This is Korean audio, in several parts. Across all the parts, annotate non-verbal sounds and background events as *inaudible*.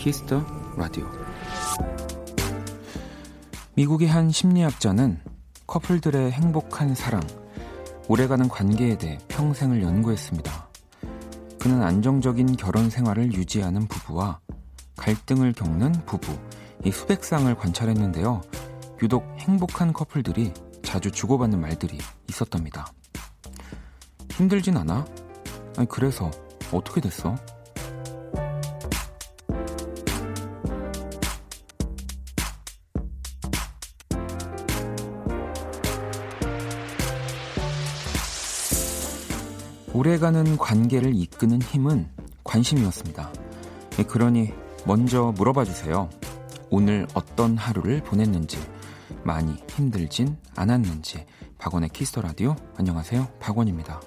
키스 더 라디오. 미국의 한 심리학자는 커플들의 행복한 사랑, 오래가는 관계에 대해 평생을 연구했습니다. 그는 안정적인 결혼 생활을 유지하는 부부와 갈등을 겪는 부부, 이 수백 쌍을 관찰했는데요. 유독 행복한 커플들이 자주 주고받는 말들이 있었답니다. 힘들진 않아? 아니, 그래서 어떻게 됐어? 오래가는 관계를 이끄는 힘은 관심이었습니다. 예, 그러니 먼저 물어봐 주세요. 오늘 어떤 하루를 보냈는지, 많이 힘들진 않았는지. 박원의 키스터 라디오. 안녕하세요. 박원입니다.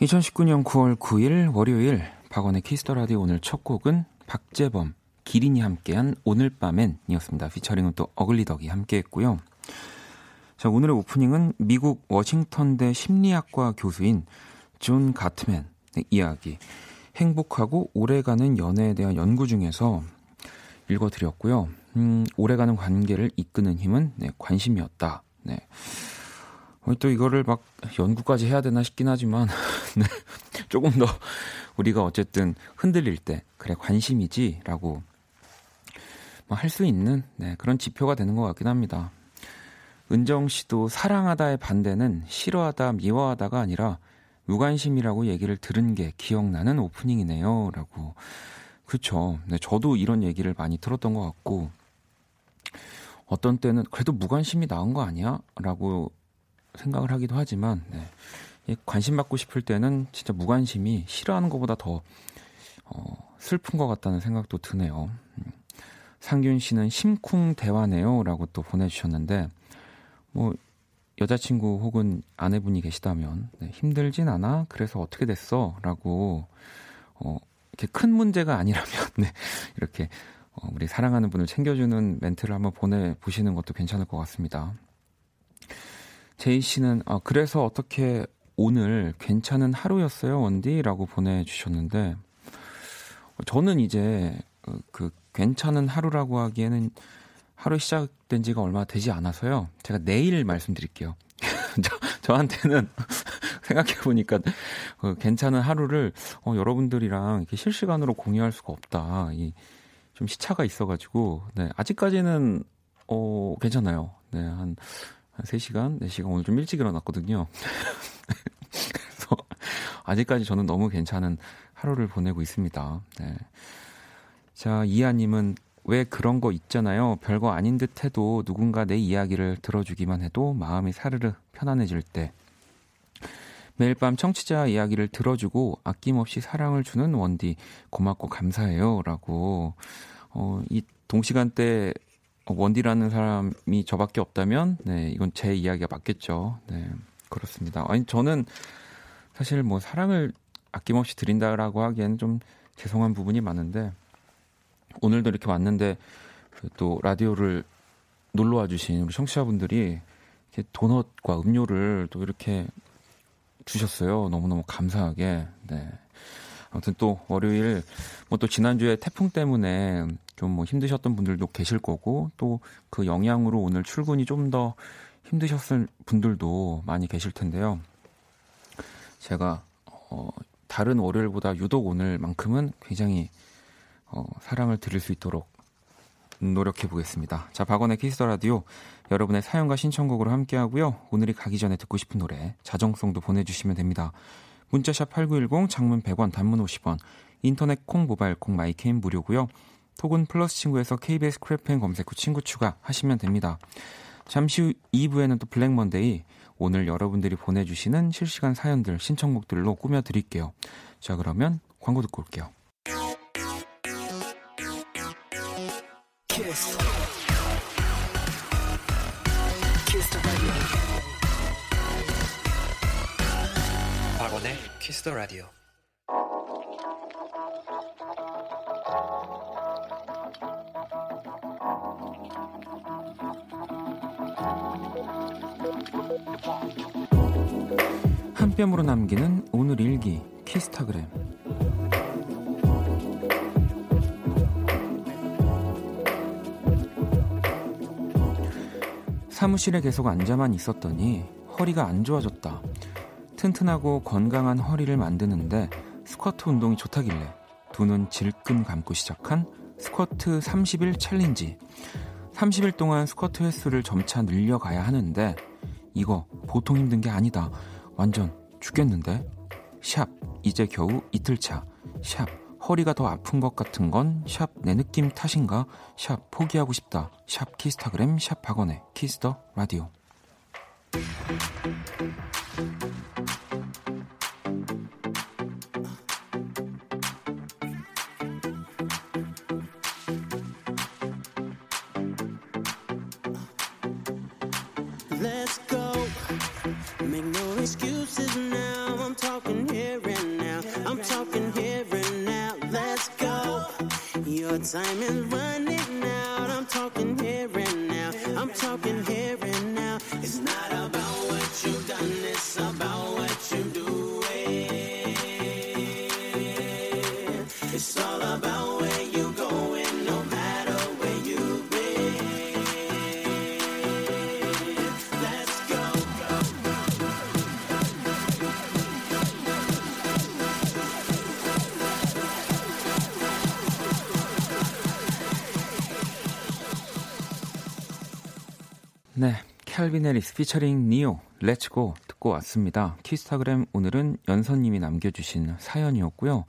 2019년 9월 9일 월요일 박원의 키스 더 라디오 오늘 첫 곡은 박재범, 기린이 함께한 오늘 밤엔이었습니다. featuring은 또 어글리덕이 함께했고요. 자 오늘의 오프닝은 미국 워싱턴대 심리학과 교수인 존 가트맨의 이야기, 행복하고 오래가는 연애에 대한 연구 중에서 읽어드렸고요. 음, 오래가는 관계를 이끄는 힘은 네, 관심이었다. 네. 또 이거를 막 연구까지 해야 되나 싶긴 하지만 *laughs* 네. 조금 더 우리가 어쨌든 흔들릴 때 그래 관심이지라고 뭐 할 수 있는 네, 그런 지표가 되는 것 같긴 합니다. 은정 씨도 사랑하다의 반대는 싫어하다, 미워하다가 아니라 무관심이라고 얘기를 들은 게 기억나는 오프닝이네요라고 그렇죠. 네, 저도 이런 얘기를 많이 들었던 것 같고 어떤 때는 그래도 무관심이 나은 거 아니야? 라고 생각을 하기도 하지만 네. 관심 받고 싶을 때는 진짜 무관심이 싫어하는 것보다 더 어, 슬픈 것 같다는 생각도 드네요. 음. 상균 씨는 심쿵 대화네요라고 또 보내주셨는데 뭐 여자친구 혹은 아내분이 계시다면 네, 힘들진 않아 그래서 어떻게 됐어라고 어, 이렇게 큰 문제가 아니라면 *laughs* 네, 이렇게 어, 우리 사랑하는 분을 챙겨주는 멘트를 한번 보내 보시는 것도 괜찮을 것 같습니다. 제이 씨는 아, 그래서 어떻게 오늘 괜찮은 하루였어요, 원디 라고 보내주셨는데 저는 이제 그, 그 괜찮은 하루라고 하기에는 하루 시작된 지가 얼마 되지 않아서요. 제가 내일 말씀드릴게요. *laughs* 저, 저한테는 *laughs* 생각해 보니까 그 괜찮은 하루를 어, 여러분들이랑 이렇게 실시간으로 공유할 수가 없다. 이, 좀 시차가 있어가지고 네, 아직까지는 어, 괜찮아요. 네, 한 한 3시간, 4시간 오늘 좀 일찍 일어났거든요. *laughs* 그래서 아직까지 저는 너무 괜찮은 하루를 보내고 있습니다. 네. 자, 이하님은 왜 그런 거 있잖아요. 별거 아닌 듯 해도 누군가 내 이야기를 들어주기만 해도 마음이 사르르 편안해질 때. 매일 밤 청취자 이야기를 들어주고 아낌없이 사랑을 주는 원디 고맙고 감사해요. 라고, 어, 이 동시간대 어, 원디라는 사람이 저밖에 없다면 네, 이건 제 이야기가 맞겠죠. 네. 그렇습니다. 아니 저는 사실 뭐 사랑을 아낌없이 드린다라고 하기에는 좀 죄송한 부분이 많은데 오늘도 이렇게 왔는데 그또 라디오를 놀러 와 주신 우리 청취자분들이 이렇게 도넛과 음료를 또 이렇게 주셨어요. 너무너무 감사하게. 네. 아무튼 또 월요일 뭐 또 지난주에 태풍 때문에 좀 뭐 힘드셨던 분들도 계실 거고 또 그 영향으로 오늘 출근이 좀 더 힘드셨을 분들도 많이 계실 텐데요. 제가 어 다른 월요일보다 유독 오늘만큼은 굉장히 어, 사랑을 드릴 수 있도록 노력해 보겠습니다. 자, 박원의 키스 더 라디오 여러분의 사연과 신청곡으로 함께 하고요. 오늘이 가기 전에 듣고 싶은 노래 자정송도 보내 주시면 됩니다. 문자 샵 8910 장문 100원 단문 50원 인터넷 콩 모바일 콩 마이K는 무료고요. 톡은 플러스 친구에서 KBS Cool FM 검색 후 친구 추가 하시면 됩니다. 잠시 후 2부에는 또 Black Monday 오늘 여러분들이 보내주시는 실시간 사연들 신청곡들로 꾸며드릴게요. 자 그러면 광고 듣고 올게요. 키스. 키스 박원의 키스 더 라디오 한 뼘으로 남기는 오늘 일기 키스타그램 사무실에 계속 앉아만 있었더니 허리가 안 좋아졌다. 튼튼하고 건강한 허리를 만드는데 스쿼트 운동이 좋다길래 두 눈 질끈 감고 시작한 스쿼트 30일 challenge. 30일 동안 스쿼트 횟수를 점차 늘려가야 하는데 이거 보통 힘든 게 아니다. 완전 죽겠는데? 샵, 이제 겨우 이틀 차. 샵, 허리가 더 아픈 것 같은 건 샵, 내 느낌 탓인가? 샵, 포기하고 싶다. 샵, 키스타그램, 샵, 박원의 키스터 라디오. 캘빈 해리스 featuring Ne-Yo Let's Go 듣고 왔습니다. 키스타그램 오늘은 연선님이 남겨주신 사연이었고요.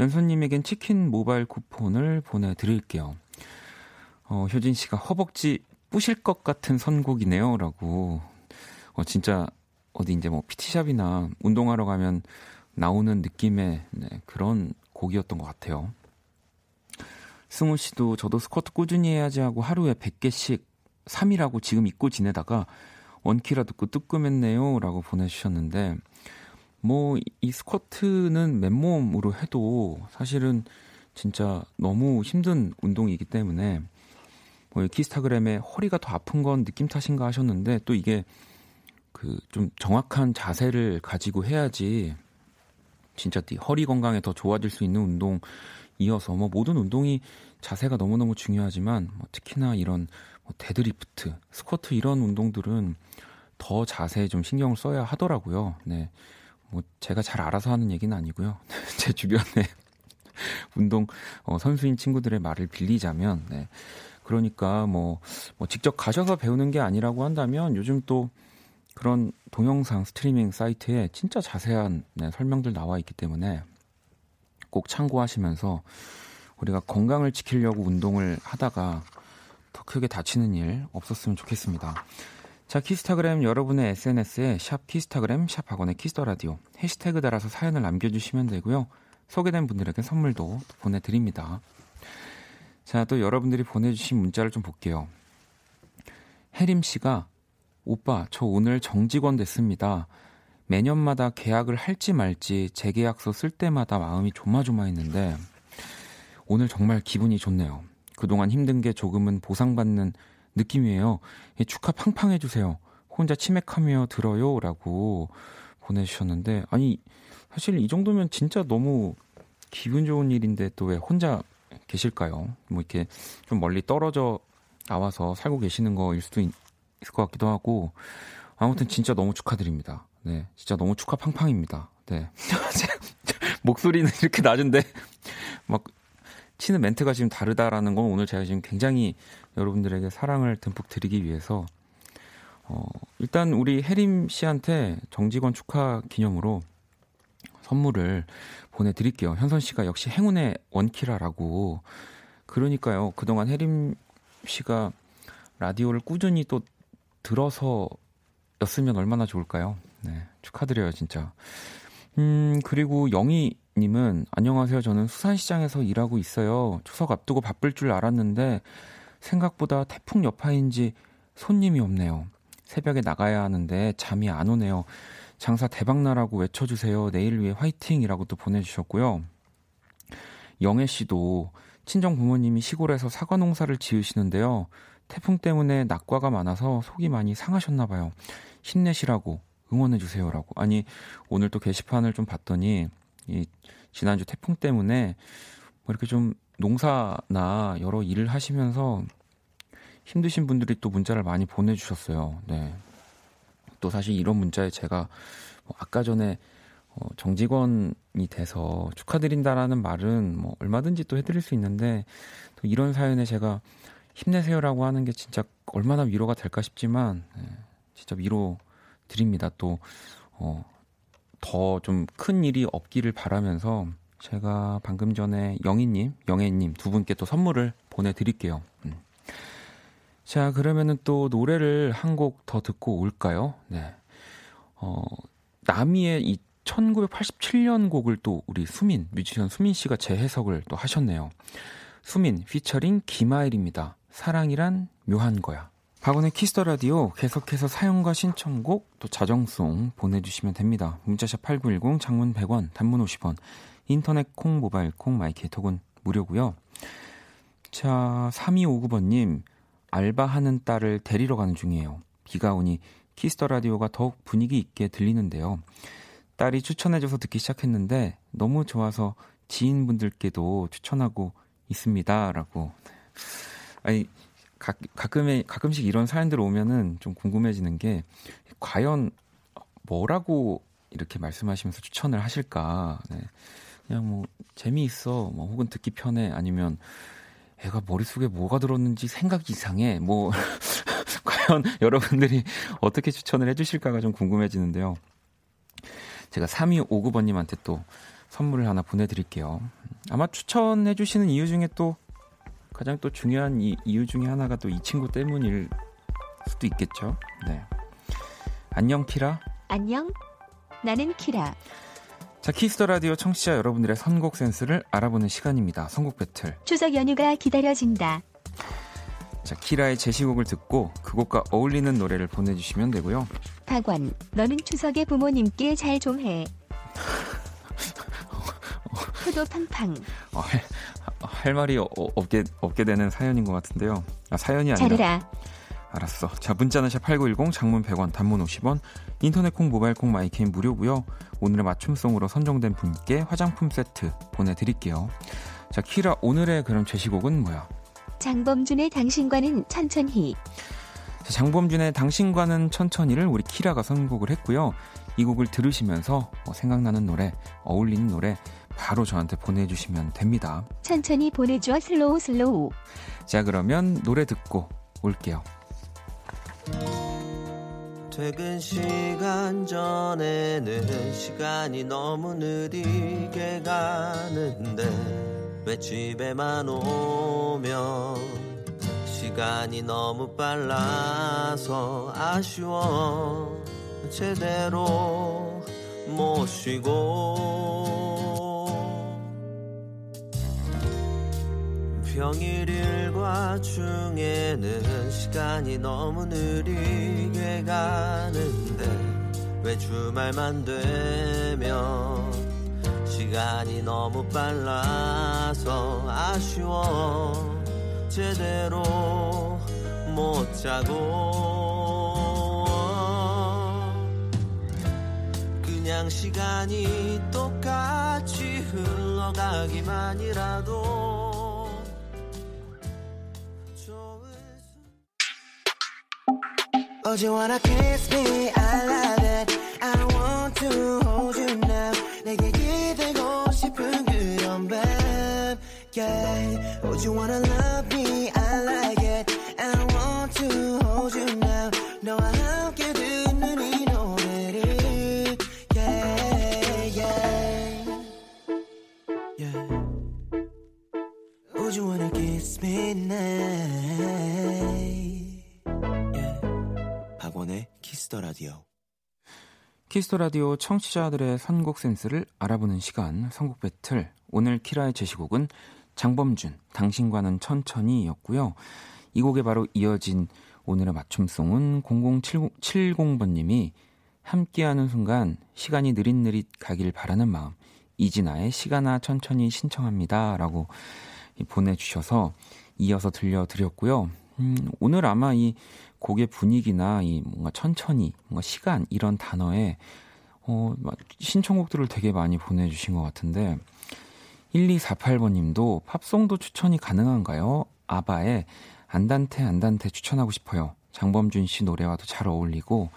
연선님에겐 치킨 모바일 쿠폰을 보내드릴게요. 어, 효진 씨가 허벅지 부실 것 같은 선곡이네요. 라고. 어, 진짜 어디 이제 뭐 PT샵이나 운동하러 가면 나오는 느낌의 네, 그런 곡이었던 것 같아요. 승우 씨도 저도 스쿼트 꾸준히 해야지 하고 하루에 100개씩 3이라고 지금 잊고 지내다가 원키라 듣고 뜨끔했네요. 라고 보내주셨는데, 뭐, 이 스쿼트는 맨몸으로 해도 사실은 진짜 너무 힘든 운동이기 때문에, 뭐, 키스타그램에 허리가 더 아픈 건 느낌 탓인가 하셨는데, 또 이게 그 좀 정확한 자세를 가지고 해야지 진짜 허리 건강에 더 좋아질 수 있는 운동이어서, 뭐, 모든 운동이 자세가 너무너무 중요하지만, 뭐 특히나 이런 뭐 데드리프트, 스쿼트 이런 운동들은 더 자세히 좀 신경을 써야 하더라고요. 네. 뭐 제가 잘 알아서 하는 얘기는 아니고요. *laughs* 제 주변에 *laughs* 운동 어, 선수인 친구들의 말을 빌리자면 네. 그러니까 뭐, 뭐 직접 가셔서 배우는 게 아니라고 한다면 요즘 또 그런 동영상 스트리밍 사이트에 진짜 자세한 네, 설명들 나와 있기 때문에 꼭 참고하시면서 우리가 건강을 지키려고 운동을 하다가 더 크게 다치는 일 없었으면 좋겠습니다. 자, 키스타그램 여러분의 SNS에 샵 키스타그램 샵 학원의 키스터라디오 해시태그 달아서 사연을 남겨주시면 되고요. 소개된 분들에게 선물도 보내드립니다. 자, 또 여러분들이 보내주신 문자를 좀 볼게요. 혜림 씨가 오빠, 저 오늘 정직원 됐습니다. 매년마다 계약을 할지 말지 재계약서 쓸 때마다 마음이 조마조마했는데 오늘 정말 기분이 좋네요. 그동안 힘든 게 조금은 보상받는 느낌이에요. 예, 축하 팡팡 해주세요. 혼자 치맥하며 들어요. 라고 보내주셨는데, 아니, 사실 이 정도면 진짜 너무 기분 좋은 일인데 또 왜 혼자 계실까요? 뭐 이렇게 좀 멀리 떨어져 나와서 살고 계시는 거일 수도 있, 있을 것 같기도 하고, 아무튼 진짜 너무 축하드립니다. 네, 진짜 너무 축하 팡팡입니다. 네. *laughs* 목소리는 이렇게 낮은데 막 치는 멘트가 지금 다르다라는 건 오늘 제가 지금 굉장히 여러분들에게 사랑을 듬뿍 드리기 위해서 어, 일단 우리 혜림 씨한테 정직원 축하 기념으로 선물을 보내드릴게요. 현선 씨가 역시 행운의 원키라라고. 그러니까요. 그동안 혜림 씨가 라디오를 꾸준히 또 들어서 였으면 얼마나 좋을까요? 네. 축하드려요, 진짜. 음, 그리고 영희 님은 안녕하세요. 저는 수산시장에서 일하고 있어요. 추석 앞두고 바쁠 줄 알았는데 생각보다 태풍 여파인지 손님이 없네요. 새벽에 나가야 하는데 잠이 안 오네요. 장사 대박나라고 외쳐주세요. 내일 위해 화이팅이라고 또 보내주셨고요. 영애 씨도 친정 부모님이 시골에서 사과 농사를 지으시는데요. 태풍 때문에 낙과가 많아서 속이 많이 상하셨나 봐요. 힘내시라고 응원해 주세요라고. 아니 오늘 또 게시판을 좀 봤더니 이 지난주 태풍 때문에 뭐 이렇게 좀 농사나 여러 일을 하시면서 힘드신 분들이 또 문자를 많이 보내주셨어요. 네. 또 사실 이런 문자에 제가 뭐 아까 전에 어, 정직원이 돼서 축하드린다라는 말은 뭐 얼마든지 또 해드릴 수 있는데 또 이런 사연에 제가 힘내세요라고 하는 게 진짜 얼마나 위로가 될까 싶지만 네, 진짜 위로 드립니다. 또 어, 더 좀 큰 일이 없기를 바라면서 제가 방금 전에 영희님, 영애님 두 분께 또 선물을 보내드릴게요. 음. 자, 그러면은 또 노래를 한 곡 더 듣고 올까요? 네. 어, 나미의 이 1987년 곡을 또 우리 수민, 뮤지션 수민 씨가 재해석을 또 하셨네요. 수민, 피처링 김하일입니다. 사랑이란 묘한 거야. 박원의 키스 더 라디오 계속해서 사연과 신청곡 또 자정송 보내주시면 됩니다. 문자 샵 8910 장문 100원 단문 50원 인터넷 콩 모바일 콩 마이K 톡은 무료고요. 자 3259번님 알바하는 딸을 데리러 가는 중이에요. 비가 오니 키스 더 라디오가 더욱 분위기 있게 들리는데요. 딸이 추천해줘서 듣기 시작했는데 너무 좋아서 지인분들께도 추천하고 있습니다. 라고. 아니, 가, 가끔에, 가끔씩 이런 사연들 오면은 좀 궁금해지는 게 과연 뭐라고 이렇게 말씀하시면서 추천을 하실까. 네. 그냥 뭐 재미있어, 뭐 혹은 듣기 편해, 아니면 애가 머릿속에 뭐가 들었는지 생각이 이상해. 뭐 *laughs* 과연 여러분들이 어떻게 추천을 해주실까가 좀 궁금해지는데요. 제가 3259번님한테 또 선물을 하나 보내드릴게요. 아마 추천해주시는 이유 중에 또 가장 또 중요한 이, 이유 중에 하나가 또 이 친구 때문일 수도 있겠죠. 네. 안녕 키라. 안녕. 나는 키라. 자, 키스 더 라디오 청취자 여러분들의 선곡 센스를 알아보는 시간입니다. 선곡 배틀. 추석 연휴가 기다려진다. 자, 키라의 제시곡을 듣고 그 곡과 어울리는 노래를 보내주시면 되고요. 박원, 너는 추석에 부모님께 잘 좀 해. *laughs* 효도 팡팡. 어, 할, 할, 말이 어, 없게, 없게 되는 사연인 것 같은데요. 아, 사연이 아니라. 잘해라. 알았어. 자, 문자는 샵8910 장문 100원, 단문 50원, 인터넷 콩, 모바일 콩, 마이K는 무료고요. 오늘의 맞춤송으로 선정된 분께 화장품 세트 보내 드릴게요. 자, 키라 오늘의 그럼 제시곡은 뭐야? 장범준의 당신과는 천천히. 자, 장범준의 당신과는 천천히를 우리 키라가 선곡을 했고요. 이 곡을 들으시면서 어, 생각나는 노래, 어울리는 노래 바로 저한테 보내주시면 됩니다. 천천히 보내줘 slow slow. 자, 그러면 노래 듣고 올게요. 퇴근 시간 전에는 시간이 너무 느리게 가는데 왜 집에만 오면 시간이 너무 빨라서 아쉬워 제대로 못 쉬고 평일 일과 중에는 시간이 너무 느리게 가는데 왜 주말만 되면 시간이 너무 빨라서 아쉬워. 제대로 못 자고 그냥 시간이 똑같이 흘러가기만이라도 Oh, you wanna kiss me? I love it. I want to hold you now. 내게 기대고 싶 yeah. Would you wanna love me? I like it. And I want to hold you now. 너와 함께 듣는 이 노래를, yeah, yeah. Yeah. Would you wanna kiss me now? 키스 더 라디오. 키스 더 라디오 청취자들의 선곡 센스를 알아보는 시간 선곡 배틀 오늘 키라의 제시곡은 장범준 당신과는 천천히였고요. 이 곡에 바로 이어진 오늘의 맞춤송은 0070번님이 함께하는 순간 시간이 느릿느릿 가길 바라는 마음 이진아의 시간아 천천히 신청합니다라고 보내주셔서 이어서 들려드렸고요. 음, 오늘 아마 이 곡의 분위기나 이 뭔가 천천히, 뭔가 시간 이런 단어에 어, 신청곡들을 되게 많이 보내주신 것 같은데 1248번님도 팝송도 추천이 가능한가요? 아바의 안단테 안단테 추천하고 싶어요. 장범준 씨 노래와도 잘 어울리고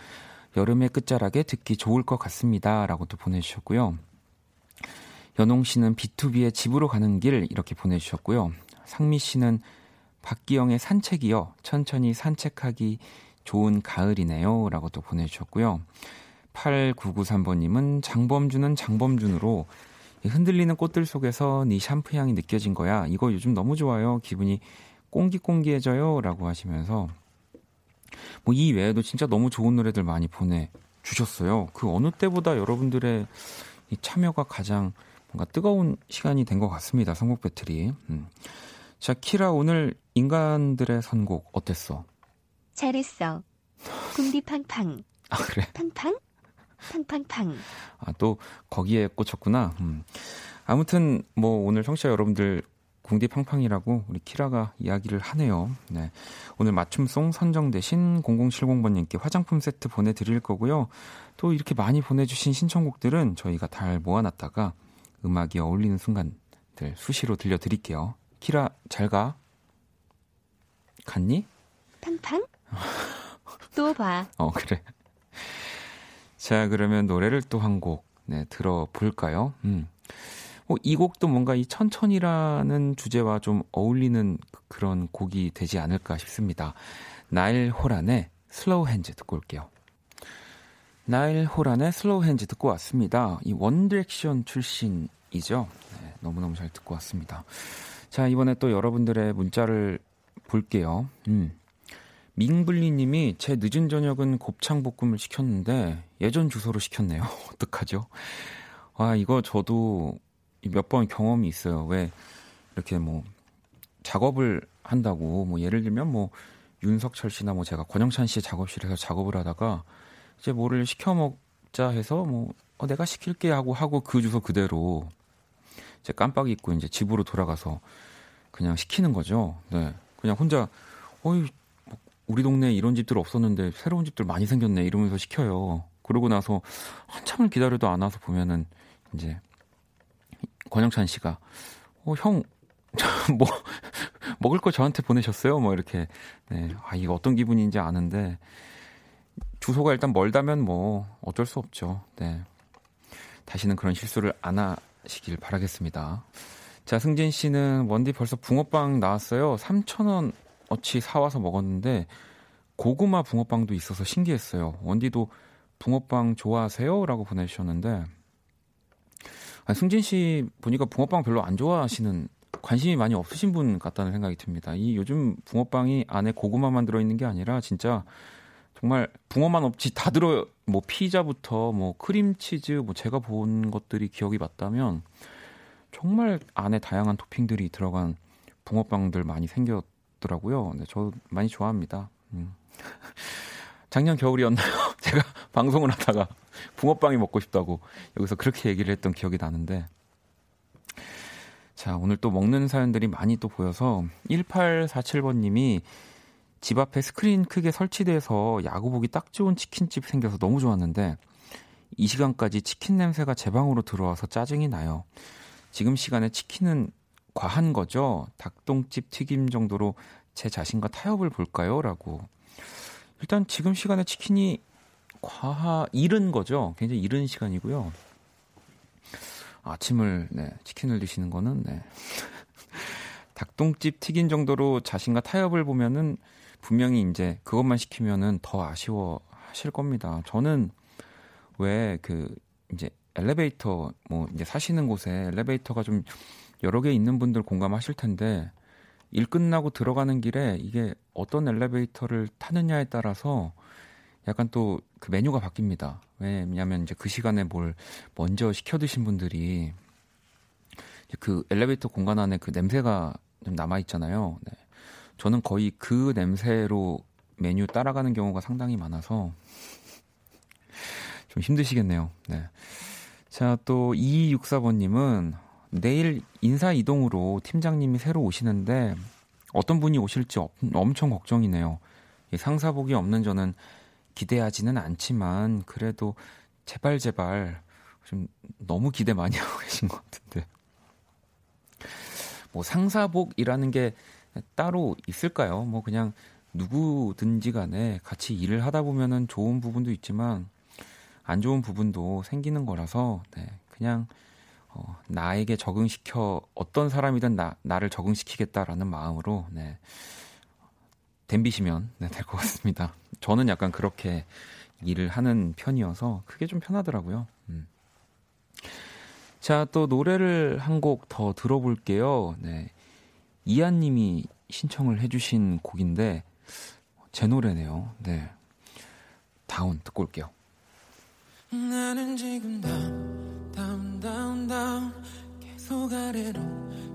여름의 끝자락에 듣기 좋을 것 같습니다. 라고 또 보내주셨고요. 연홍 씨는 B2B의 집으로 가는 길 이렇게 보내주셨고요. 상미 씨는 박기영의 산책이요. 천천히 산책하기 좋은 가을이네요. 라고 또 보내주셨고요. 8993번님은 장범준은 장범준으로 흔들리는 꽃들 속에서 네 샴푸 향이 느껴진 거야. 이거 요즘 너무 좋아요. 기분이 꽁기꽁기해져요. 라고 하시면서 뭐 이 외에도 진짜 너무 좋은 노래들 많이 보내주셨어요. 그 어느 때보다 여러분들의 이 참여가 가장 뭔가 뜨거운 시간이 된 것 같습니다. 선곡 배틀이. 음. 자, 키라 오늘 인간들의 선곡 어땠어? 잘했어. 궁디팡팡. 아, 그래? 팡팡? 팡팡팡. 아, 또 거기에 꽂혔구나. 음. 아무튼 뭐 오늘 청취자 여러분들 궁디팡팡이라고 우리 키라가 이야기를 하네요. 네. 오늘 맞춤송 선정되신 0070번님께 화장품 세트 보내드릴 거고요. 또 이렇게 많이 보내주신 신청곡들은 저희가 잘 모아놨다가 음악이 어울리는 순간들 수시로 들려드릴게요. 키라 잘 가. 갔니? 팡팡? *laughs* 또 봐. 어 그래. 자 그러면 노래를 또 한 곡 네, 들어볼까요? 음. 어, 이 곡도 뭔가 이 천천이라는 주제와 좀 어울리는 그런 곡이 되지 않을까 싶습니다. 나일 호란의 Slow Hands 듣고 올게요. 나일 호란의 Slow Hands 듣고 왔습니다. 이 원디렉션 출신이죠. 네, 너무너무 잘 듣고 왔습니다. 자, 이번에 또 여러분들의 문자를 볼게요. 음. 민블리 님이 제 늦은 저녁은 곱창 볶음을 시켰는데 예전 주소로 시켰네요. *laughs* 어떡하죠? 아, 이거 저도 몇 번 경험이 있어요. 왜 이렇게 뭐 작업을 한다고 뭐 예를 들면 뭐 윤석철 씨나 뭐 제가 권영찬 씨의 작업실에서 작업을 하다가 이제 뭐를 시켜 먹자 해서 뭐 어, 내가 시킬게 하고 하고 그 주소 그대로 이제 깜빡 잊고 이제 집으로 돌아가서 그냥 시키는 거죠. 네. 그냥 혼자 어이 우리 동네에 이런 집들 없었는데 새로운 집들 많이 생겼네 이러면서 시켜요. 그러고 나서 한참을 기다려도 안 와서 보면은 이제 권영찬 씨가 어 형 *laughs* 뭐 먹을 거 저한테 보내셨어요? 뭐 이렇게 네. 아 이게 어떤 기분인지 아는데 주소가 일단 멀다면 뭐 어쩔 수 없죠. 네. 다시는 그런 실수를 안 하 시길 바라겠습니다. 자, 승진 씨는 원디 벌써 붕어빵 나왔어요. 3,000원 어치 사와서 먹었는데 고구마 붕어빵도 있어서 신기했어요. 원디도 붕어빵 좋아하세요? 라고 보내주셨는데 아, 승진 씨 보니까 붕어빵 별로 안 좋아하시는 관심이 많이 없으신 분 같다는 생각이 듭니다. 이 요즘 붕어빵이 안에 고구마만 들어있는 게 아니라 진짜 정말 붕어만 없지 다 들어 뭐 피자부터 뭐 크림치즈 뭐 제가 본 것들이 기억이 맞다면 정말 안에 다양한 토핑들이 들어간 붕어빵들 많이 생겼더라고요. 네, 저 많이 좋아합니다. 음. *laughs* 작년 겨울이었나요? *laughs* 제가 방송을 하다가 붕어빵이 먹고 싶다고 여기서 그렇게 얘기를 했던 기억이 나는데 자, 오늘 또 먹는 사연들이 많이 또 보여서 1847번 님이 집 앞에 스크린 크게 설치돼서 야구 보기 딱 좋은 치킨집 생겨서 너무 좋았는데 이 시간까지 치킨 냄새가 제 방으로 들어와서 짜증이 나요. 지금 시간에 치킨은 과한 거죠? 닭똥집 튀김 정도로 제 자신과 타협을 볼까요? 라고. 일단 지금 시간에 치킨이 과하, 이른 거죠? 굉장히 이른 시간이고요. 아침을, 네, 치킨을 드시는 거는, 네. *laughs* 닭똥집 튀긴 정도로 자신과 타협을 보면은 분명히 이제 그것만 시키면은 더 아쉬워 하실 겁니다. 저는 왜 그 이제 엘리베이터 뭐 이제 사시는 곳에 엘리베이터가 좀 여러 개 있는 분들 공감하실 텐데 일 끝나고 들어가는 길에 이게 어떤 엘리베이터를 타느냐에 따라서 약간 또 그 메뉴가 바뀝니다. 왜냐하면 이제 그 시간에 뭘 먼저 시켜 드신 분들이 그 엘리베이터 공간 안에 그 냄새가 좀 남아 있잖아요. 네. 저는 거의 그 냄새로 메뉴 따라가는 경우가 상당히 많아서 좀 힘드시겠네요. 네. 자, 또 2264번님은 내일 인사 이동으로 팀장님이 새로 오시는데 어떤 분이 오실지 엄청 걱정이네요. 상사복이 없는 저는 기대하지는 않지만 그래도 제발 제발 좀 너무 기대 많이 *laughs* 하고 계신 것 같은데 뭐 상사복이라는 게 따로 있을까요? 뭐 그냥 누구든지 간에 같이 일을 하다 보면은 좋은 부분도 있지만 안 좋은 부분도 생기는 거라서 네, 그냥 어, 나에게 적응시켜 어떤 사람이든 나, 나를 적응시키겠다라는 마음으로 네, 댐비시면 네, 될것 같습니다. 저는 약간 그렇게 일을 하는 편이어서 그게 좀 편하더라고요. 음. 자, 또 노래를 한 곡 더 들어볼게요. 네. 이한님이 신청을 해주신 곡인데, 제 노래네요. 네. down 듣고 올게요. 나는 지금 down, down, down, down. 계속 아래로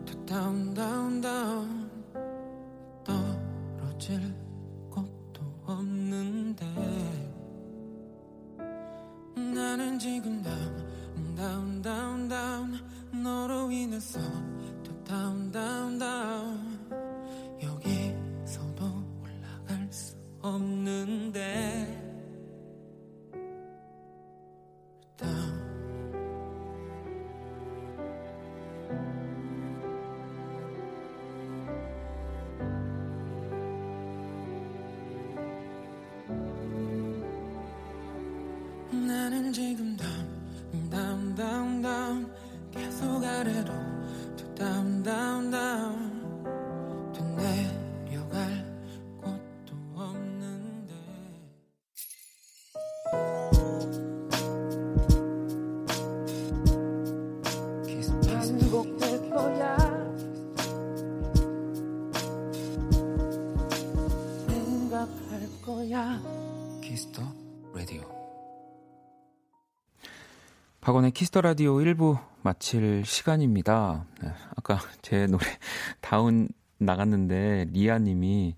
또 down, down, down. 떨어질 곳도 없는데. 나는 지금 down, down down down 너로 인해서 또 down down down. 여기서도 올라갈 수 없는데. 나는 지금 키스 더 라디오 1부 마칠 시간입니다. 네, 아까 제 노래 down 나갔는데 리아 님이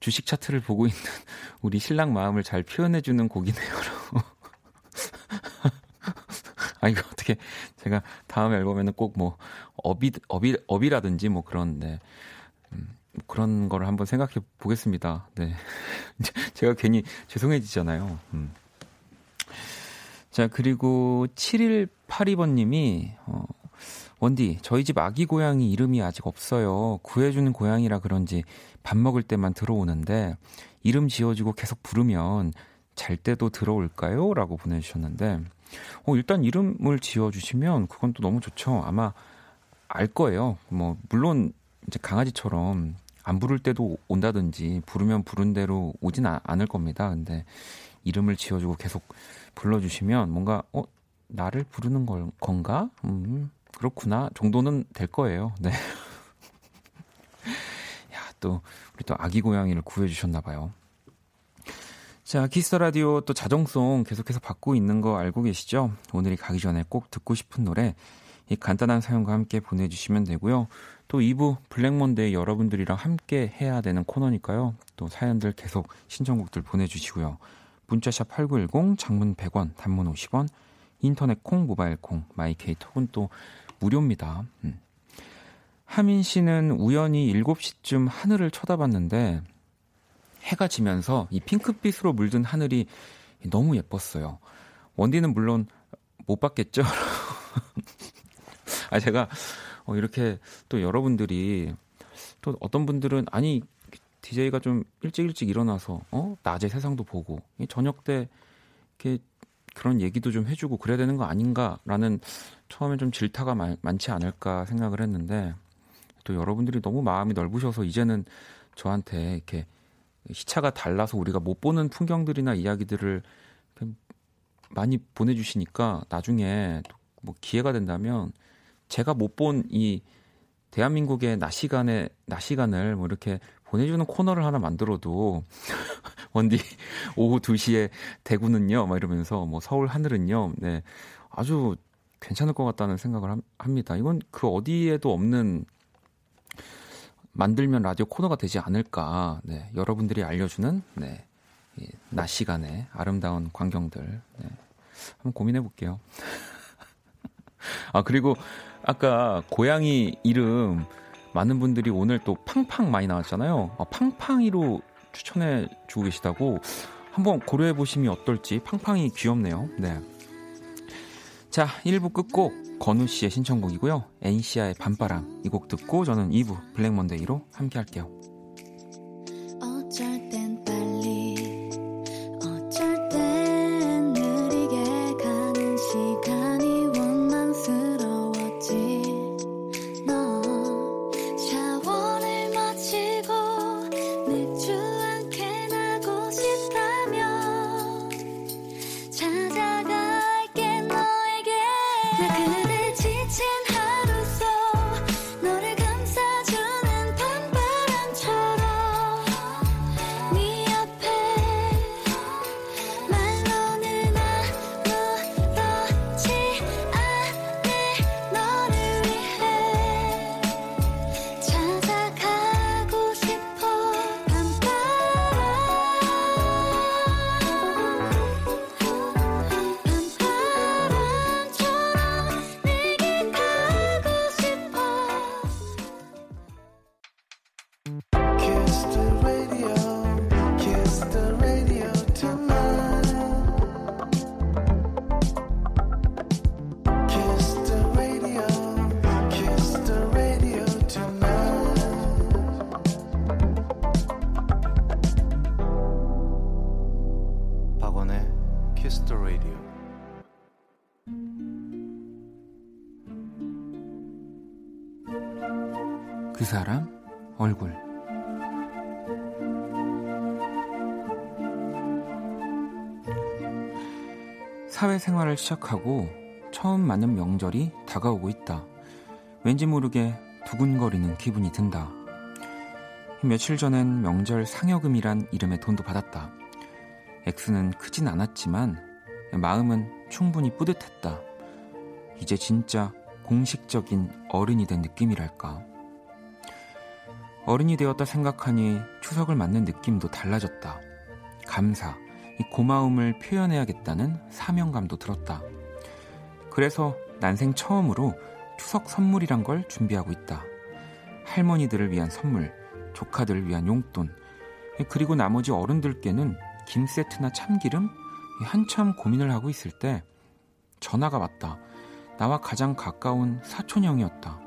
주식 차트를 보고 있는 우리 신랑 마음을 잘 표현해 주는 곡이네요라고. *laughs* 아 이거 어떻게 제가 다음 앨범에는 꼭 뭐 up이 up이 up이라든지 뭐 그런 네. 음, 그런 거를 한번 생각해 보겠습니다. 네. *laughs* 제가 괜히 죄송해지잖아요. 음. 자, 그리고 7182번님이, 어, 원디, 저희 집 아기 고양이 이름이 아직 없어요. 구해주는 고양이라 그런지 밥 먹을 때만 들어오는데, 이름 지어주고 계속 부르면 잘 때도 들어올까요? 라고 보내주셨는데, 어, 일단 이름을 지어주시면 그건 또 너무 좋죠. 아마 알 거예요. 뭐, 물론 이제 강아지처럼 안 부를 때도 온다든지, 부르면 부른 대로 오진 아, 않을 겁니다. 근데 이름을 지어주고 계속 불러주시면 뭔가 어 나를 부르는 걸, 건가? 음 그렇구나 정도는 될 거예요. 네. *laughs* 야 또 우리 또 아기 고양이를 구해 주셨나 봐요. 자, 키스 라디오 또 자정송 계속해서 받고 있는 거 알고 계시죠? 오늘이 가기 전에 꼭 듣고 싶은 노래 이 간단한 사연과 함께 보내 주시면 되고요. 또 2부 블랙몬데이 여러분들이랑 함께 해야 되는 코너니까요. 또 사연들 계속 신청곡들 보내 주시고요. 문자샵 8910, 장문 100원, 단문 50원, 인터넷 콩, 모바일 콩, 마이케이 톡은 또 무료입니다. 음. 하민 씨는 우연히 7시쯤 하늘을 쳐다봤는데 해가 지면서 이 핑크빛으로 물든 하늘이 너무 예뻤어요. 원디는 물론 못 봤겠죠? *laughs* 아, 제가 어, 이렇게 또 여러분들이 또 어떤 분들은 아니 DJ가 좀 일찍 일찍 일어나서 어? 낮에 세상도 보고 저녁 때 이렇게 그런 얘기도 좀 해주고 그래야 되는 거 아닌가라는 처음에 좀 질타가 많, 많지 않을까 생각을 했는데 또 여러분들이 너무 마음이 넓으셔서 이제는 저한테 이렇게 시차가 달라서 우리가 못 보는 풍경들이나 이야기들을 많이 보내주시니까 나중에 뭐 기회가 된다면 제가 못 본 이 대한민국의 낮 시간에 낮 시간을 뭐 이렇게 보내주는 코너를 하나 만들어도 *laughs* 원디 오후 2시에 대구는요? 막 이러면서 뭐 서울 하늘은요? 네. 아주 괜찮을 것 같다는 생각을 합니다. 이건 그 어디에도 없는 만들면 라디오 코너가 되지 않을까. 네, 여러분들이 알려주는 네, 낮 시간에 아름다운 광경들. 네, 한번 고민해 볼게요. *laughs* 아 그리고 아까 고양이 이름 많은 분들이 오늘 또 팡팡 많이 나왔잖아요. 아, 팡팡이로 추천해 주고 계시다고 한번 고려해 보시면 어떨지 팡팡이 귀엽네요. 네. 자, 1부 끝곡 건우 씨의 신청곡이고요. 엔시아의 밤바람 이 곡 듣고 저는 2부 블랙 먼데이로 함께 할게요. 그 사람 얼굴 사회생활을 시작하고 처음 맞는 명절이 다가오고 있다. 왠지 모르게 두근거리는 기분이 든다. 며칠 전엔 명절 상여금이란 이름의 돈도 받았다. 액수는 크진 않았지만 마음은 충분히 뿌듯했다. 이제 진짜 공식적인 어른이 된 느낌이랄까. 어른이 되었다 생각하니 추석을 맞는 느낌도 달라졌다. 감사, 이 고마움을 표현해야겠다는 사명감도 들었다. 그래서 난생 처음으로 추석 선물이란 걸 준비하고 있다. 할머니들을 위한 선물, 조카들을 위한 용돈, 그리고 나머지 어른들께는 김 세트나 참기름? 한참 고민을 하고 있을 때 전화가 왔다. 나와 가장 가까운 사촌 형이었다.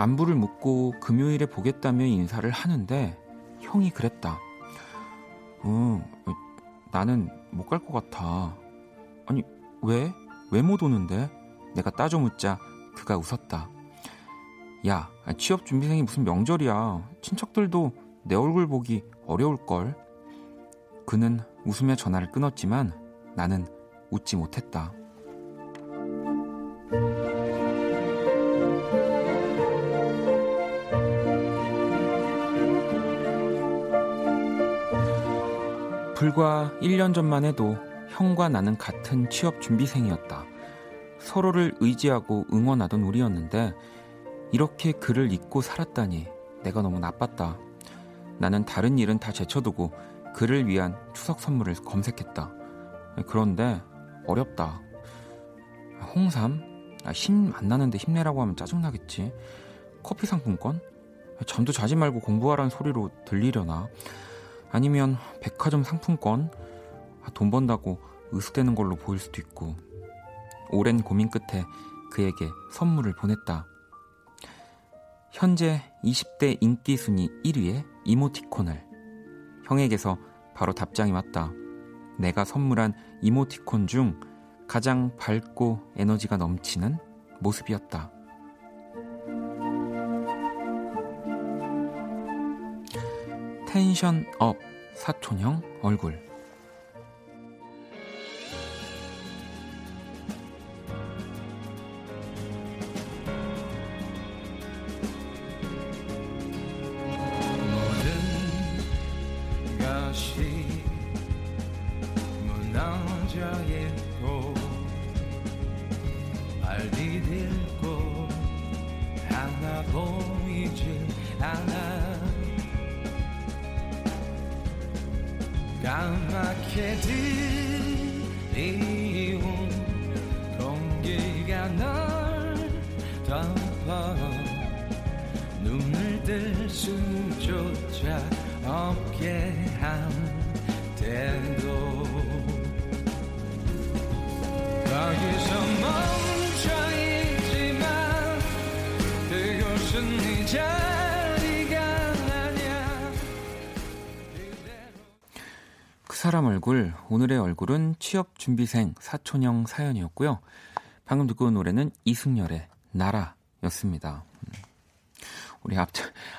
안부를 묻고 금요일에 보겠다며 인사를 하는데 형이 그랬다. 응, 나는 못 갈 것 같아. 아니, 왜? 왜 못 오는데? 내가 따져 묻자 그가 웃었다. 야, 취업 준비생이 무슨 명절이야. 친척들도 내 얼굴 보기 어려울걸. 그는 웃으며 전화를 끊었지만 나는 웃지 못했다. 불과 1년 전만 해도 형과 나는 같은 취업 준비생이었다. 서로를 의지하고 응원하던 우리였는데 이렇게 그를 잊고 살았다니 내가 너무 나빴다. 나는 다른 일은 다 제쳐두고 그를 위한 추석 선물을 검색했다. 그런데 어렵다. 홍삼? 아, 힘안 나는데 힘내라고 하면 짜증나겠지. 커피 상품권? 잠도 자지 말고 공부하라는 소리로 들리려나? 아니면 백화점 상품권 아, 돈 번다고 으스대는 걸로 보일 수도 있고 오랜 고민 끝에 그에게 선물을 보냈다. 현재 20대 인기 순위 1위의 이모티콘을 형에게서 바로 답장이 왔다. 내가 선물한 이모티콘 중 가장 밝고 에너지가 넘치는 모습이었다. tension up 사촌형 얼굴 덮어 눈을 뜰 수조차 없게 한대도. 거기서 멈춰 있지만 그곳은 네 자리가 아냐 그 사람 얼굴 오늘의 얼굴은 취업 준비생 사촌형 사연이었고요. 방금 듣고 온 노래는 이승열의 나라 였습니다. 음. 우리 앞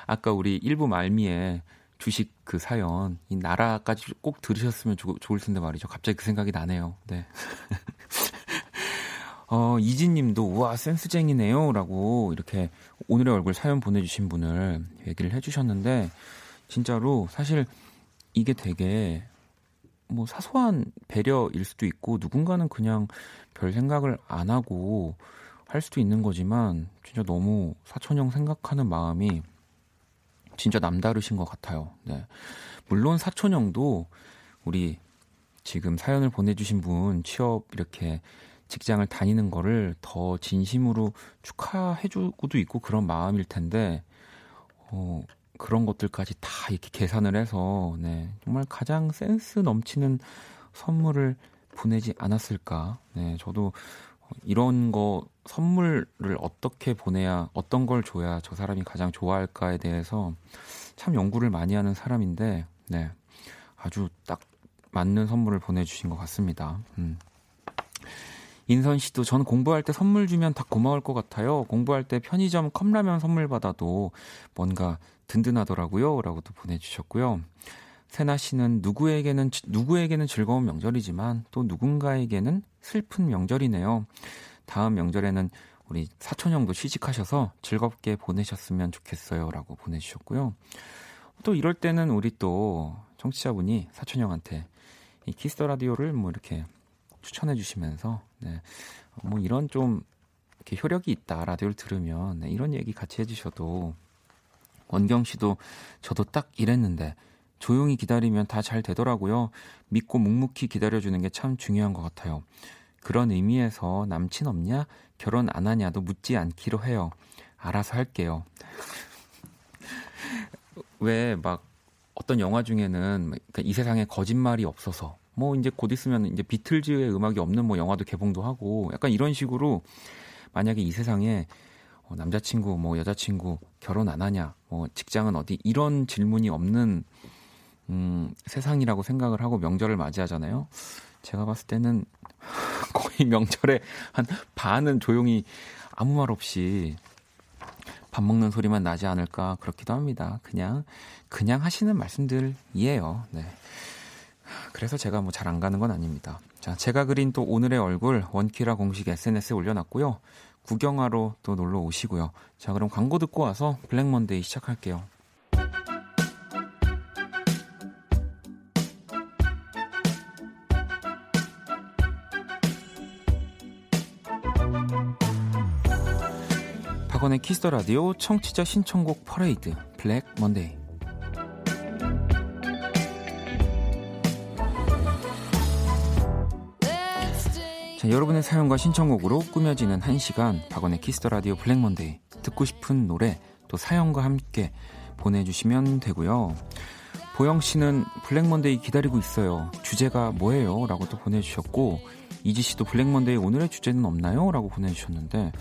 아까 우리 일부 말미에 주식 그 사연 이 나라까지 꼭 들으셨으면 좋, 좋을 텐데 말이죠. 갑자기 그 생각이 나네요. 네. *laughs* 어, 이진 님도 우와 센스쟁이네요 라고 이렇게 오늘의 얼굴 사연 보내주신 분을 얘기를 해주셨는데 진짜로 사실 이게 되게 뭐 사소한 배려일 수도 있고 누군가는 그냥 별 생각을 안 하고 할 수도 있는 거지만 진짜 너무 사촌 형 생각하는 마음이 진짜 남다르신 것 같아요. 네. 물론 사촌 형도 우리 지금 사연을 보내주신 분 취업 이렇게 직장을 다니는 거를 더 진심으로 축하해주고도 있고 그런 마음일 텐데 어, 그런 것들까지 다 이렇게 계산을 해서 네, 정말 가장 센스 넘치는 선물을 보내지 않았을까. 네, 저도 이런 거 선물을 어떻게 보내야 어떤 걸 줘야 저 사람이 가장 좋아할까에 대해서 참 연구를 많이 하는 사람인데 네, 아주 딱 맞는 선물을 보내주신 것 같습니다. 음. 인선 씨도 전 공부할 때 선물 주면 다 고마울 것 같아요. 공부할 때 편의점 컵라면 선물 받아도 뭔가 든든하더라고요. 라고 도 보내주셨고요. 세나 씨는 누구에게는, 누구에게는 즐거운 명절이지만 또 누군가에게는 슬픈 명절이네요. 다음 명절에는 우리 사촌 형도 취직하셔서 즐겁게 보내셨으면 좋겠어요. 라고 보내주셨고요. 또 이럴 때는 우리 또 청취자분이 사촌 형한테 이 키스 더 라디오를 뭐 이렇게 추천해 주시면서 네. 뭐 이런 좀 이렇게 효력이 있다 라디오를 들으면 네, 이런 얘기 같이 해주셔도 원경 씨도 저도 딱 이랬는데 조용히 기다리면 다 잘 되더라고요. 믿고 묵묵히 기다려주는 게 참 중요한 것 같아요. 그런 의미에서 남친 없냐? 결혼 안 하냐도 묻지 않기로 해요. 알아서 할게요. *laughs* 왜 막 어떤 영화 중에는 그러니까 이 세상에 거짓말이 없어서 뭐 이제 곧 있으면 이제 비틀즈의 음악이 없는 뭐 영화도 개봉도 하고 약간 이런 식으로 만약에 이 세상에 어, 남자친구 뭐 여자친구 결혼 안 하냐 뭐 직장은 어디 이런 질문이 없는 음, 세상이라고 생각을 하고 명절을 맞이하잖아요. 제가 봤을 때는 *laughs* 거의 명절에 한 반은 조용히 아무 말 없이 밥 먹는 소리만 나지 않을까 그렇기도 합니다. 그냥 그냥 하시는 말씀들이에요. 네. 그래서 제가 뭐 잘 안 가는 건 아닙니다. 자, 제가 그린 또 오늘의 얼굴 원키라 공식 SNS에 올려놨고요. 구경하러 또 놀러 오시고요. 자, 그럼 광고 듣고 와서 블랙 먼데이 시작할게요. 박원의 키스 더 라디오 청취자 신청곡 퍼레이드 블랙 먼데이. 자, 여러분의 사연과 신청곡으로 꾸며지는 한 시간 박원의 키스 더 라디오 블랙 먼데이 듣고 싶은 노래 또 사연과 함께 보내주시면 되고요. 보영 씨는 블랙 먼데이 기다리고 있어요. 주제가 뭐예요? 라고 또 보내주셨고 이지 씨도 블랙 먼데이 오늘의 주제는 없나요? 라고 보내주셨는데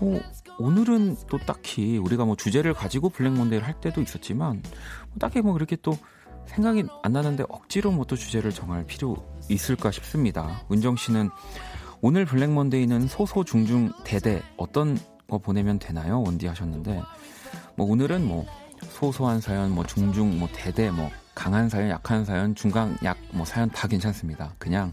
어, 오늘은 또 딱히 우리가 뭐 주제를 가지고 블랙 먼데이를 할 때도 있었지만 뭐 딱히 뭐 그렇게 또 생각이 안 나는데 억지로 뭐 또 주제를 정할 필요 있을까 싶습니다. 은정 씨는 오늘 블랙 먼데이는 소소 중중 대대 어떤 거 보내면 되나요? 원디 하셨는데 뭐 오늘은 뭐 소소한 사연, 뭐 중중, 뭐 대대, 뭐 강한 사연, 약한 사연, 중강, 약, 뭐 사연 다 괜찮습니다. 그냥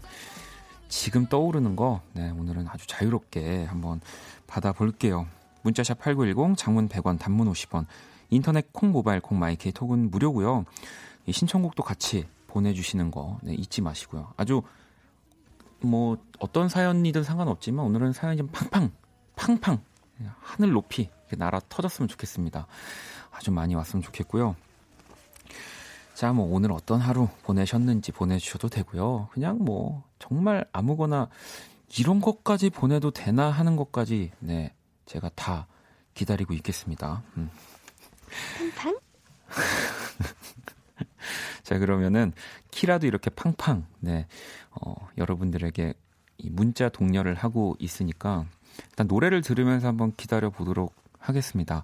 지금 떠오르는 거, 네, 오늘은 아주 자유롭게 한번 받아볼게요. 문자샵 8910, 장문 100원, 단문 50원, 인터넷 콩, 모바일 콩, 마이케이 톡은 무료고요. 이 신청곡도 같이 보내주시는 거 네, 잊지 마시고요. 아주 뭐 어떤 사연이든 상관없지만 오늘은 사연이 좀 팡팡, 팡팡 하늘 높이 날아 터졌으면 좋겠습니다. 아주 많이 왔으면 좋겠고요. 자, 뭐 오늘 어떤 하루 보내셨는지 보내주셔도 되고요. 그냥 뭐 정말 아무거나 이런 것까지 보내도 되나 하는 것까지 네 제가 다 기다리고 있겠습니다. 음. 팡팡? *laughs* 자 그러면은 키라도 이렇게 팡팡 네 어, 여러분들에게 이 문자 독려를 하고 있으니까 일단 노래를 들으면서 한번 기다려 보도록 하겠습니다.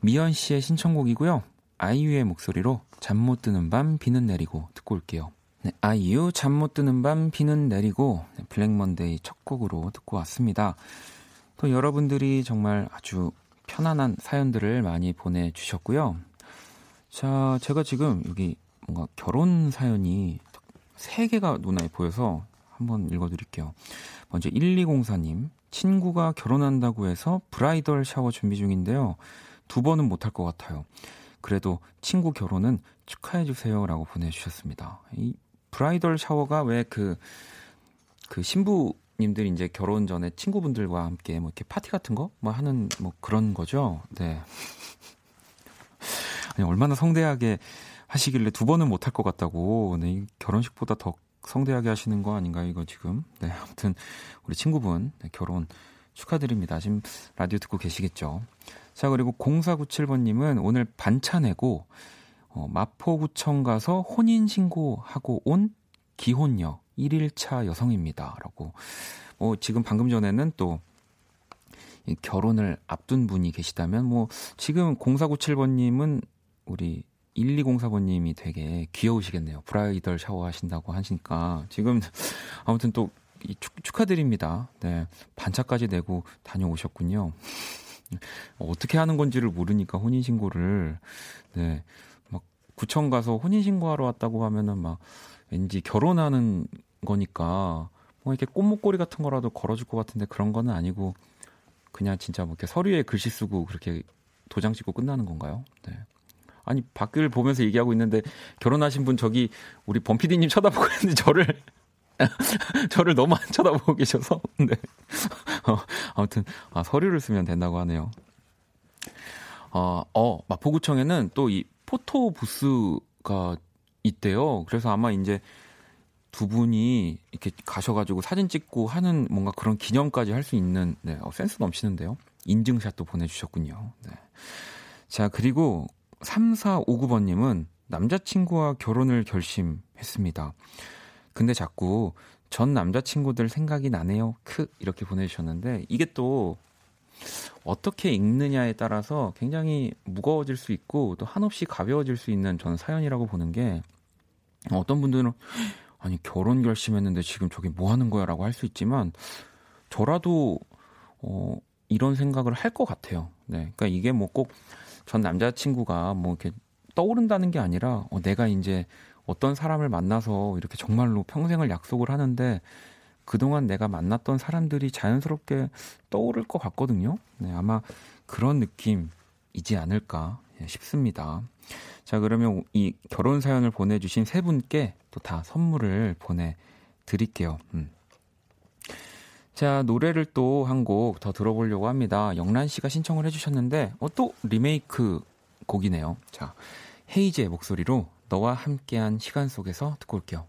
미연 씨의 신청곡이고요. 아이유의 목소리로 잠 못 드는 밤 비는 내리고 듣고 올게요. 네, 아이유 잠 못 드는 밤 비는 내리고 네, 블랙 먼데이 첫 곡으로 듣고 왔습니다. 또 여러분들이 정말 아주 편안한 사연들을 많이 보내주셨고요. 자, 제가 지금 여기 뭔가 결혼 사연이 세 개가 눈에 보여서 한번 읽어드릴게요. 먼저 1204님, 친구가 결혼한다고 해서 브라이덜 샤워 준비 중인데요. 두 번은 못할 것 같아요. 그래도 친구 결혼은 축하해주세요 라고 보내주셨습니다. 이 브라이덜 샤워가 왜 그, 그 신부 님들이 이제 결혼 전에 친구분들과 함께 뭐 이렇게 파티 같은 거? 뭐 하는 뭐 그런 거죠. 네. 아니, 얼마나 성대하게 하시길래 두 번은 못 할 것 같다고. 네, 결혼식보다 더 성대하게 하시는 거 아닌가요, 이거 지금? 네, 아무튼 우리 친구분 네, 결혼 축하드립니다. 지금 라디오 듣고 계시겠죠? 자, 그리고 0497번 님은 오늘 반차 내고 어, 마포구청 가서 혼인 신고하고 온 기혼녀 1일차 여성입니다. 라고. 뭐, 지금 방금 전에는 또 결혼을 앞둔 분이 계시다면, 뭐, 지금 0497번님은 우리 1204번님이 되게 귀여우시겠네요. 브라이덜 샤워 하신다고 하시니까. 지금 아무튼 또 축, 축하드립니다. 네. 반차까지 내고 다녀오셨군요. 어떻게 하는 건지를 모르니까 혼인신고를, 네. 막 구청 가서 혼인신고하러 왔다고 하면은 막 왠지 결혼하는 거니까 뭐 이렇게 꽃목걸이 같은 거라도 걸어줄 것 같은데 그런 거는 아니고 그냥 진짜 뭐 이렇게 서류에 글씨 쓰고 그렇게 도장 찍고 끝나는 건가요? 네. 아니 밖을 보면서 얘기하고 있는데 결혼하신 분 저기 우리 범피디님 쳐다보고 있는데 저를 *laughs* 저를 너무 안 쳐다보고 계셔서 *laughs* 네. 어, 아무튼 아, 서류를 쓰면 된다고 하네요. 어, 어 마포구청에는 또 이 포토 부스가 있대요. 그래서 아마 이제 두 분이 이렇게 가셔가지고 사진 찍고 하는 뭔가 그런 기념까지 할 수 있는 네, 어, 센스 넘치는데요. 인증샷도 보내주셨군요. 네. 자 그리고 3459번님은 남자친구와 결혼을 결심했습니다. 근데 자꾸 전 남자친구들 생각이 나네요. 크 이렇게 보내주셨는데 이게 또 어떻게 읽느냐에 따라서 굉장히 무거워질 수 있고 또 한없이 가벼워질 수 있는 저는 사연이라고 보는 게 어떤 분들은 아니 결혼 결심했는데 지금 저게 뭐 하는 거야라고 할 수 있지만 저라도 어 이런 생각을 할 것 같아요. 네. 그러니까 이게 뭐 꼭 전 남자친구가 뭐 이렇게 떠오른다는 게 아니라 어 내가 이제 어떤 사람을 만나서 이렇게 정말로 평생을 약속을 하는데 그동안 내가 만났던 사람들이 자연스럽게 떠오를 것 같거든요. 네, 아마 그런 느낌이지 않을까 싶습니다. 자, 그러면 이 결혼 사연을 보내주신 세 분께 또 다 선물을 보내드릴게요. 음. 자, 노래를 또 한 곡 더 들어보려고 합니다. 영란 씨가 신청을 해주셨는데, 어, 또 리메이크 곡이네요. 자, 헤이즈의 목소리로 너와 함께한 시간 속에서 듣고 올게요.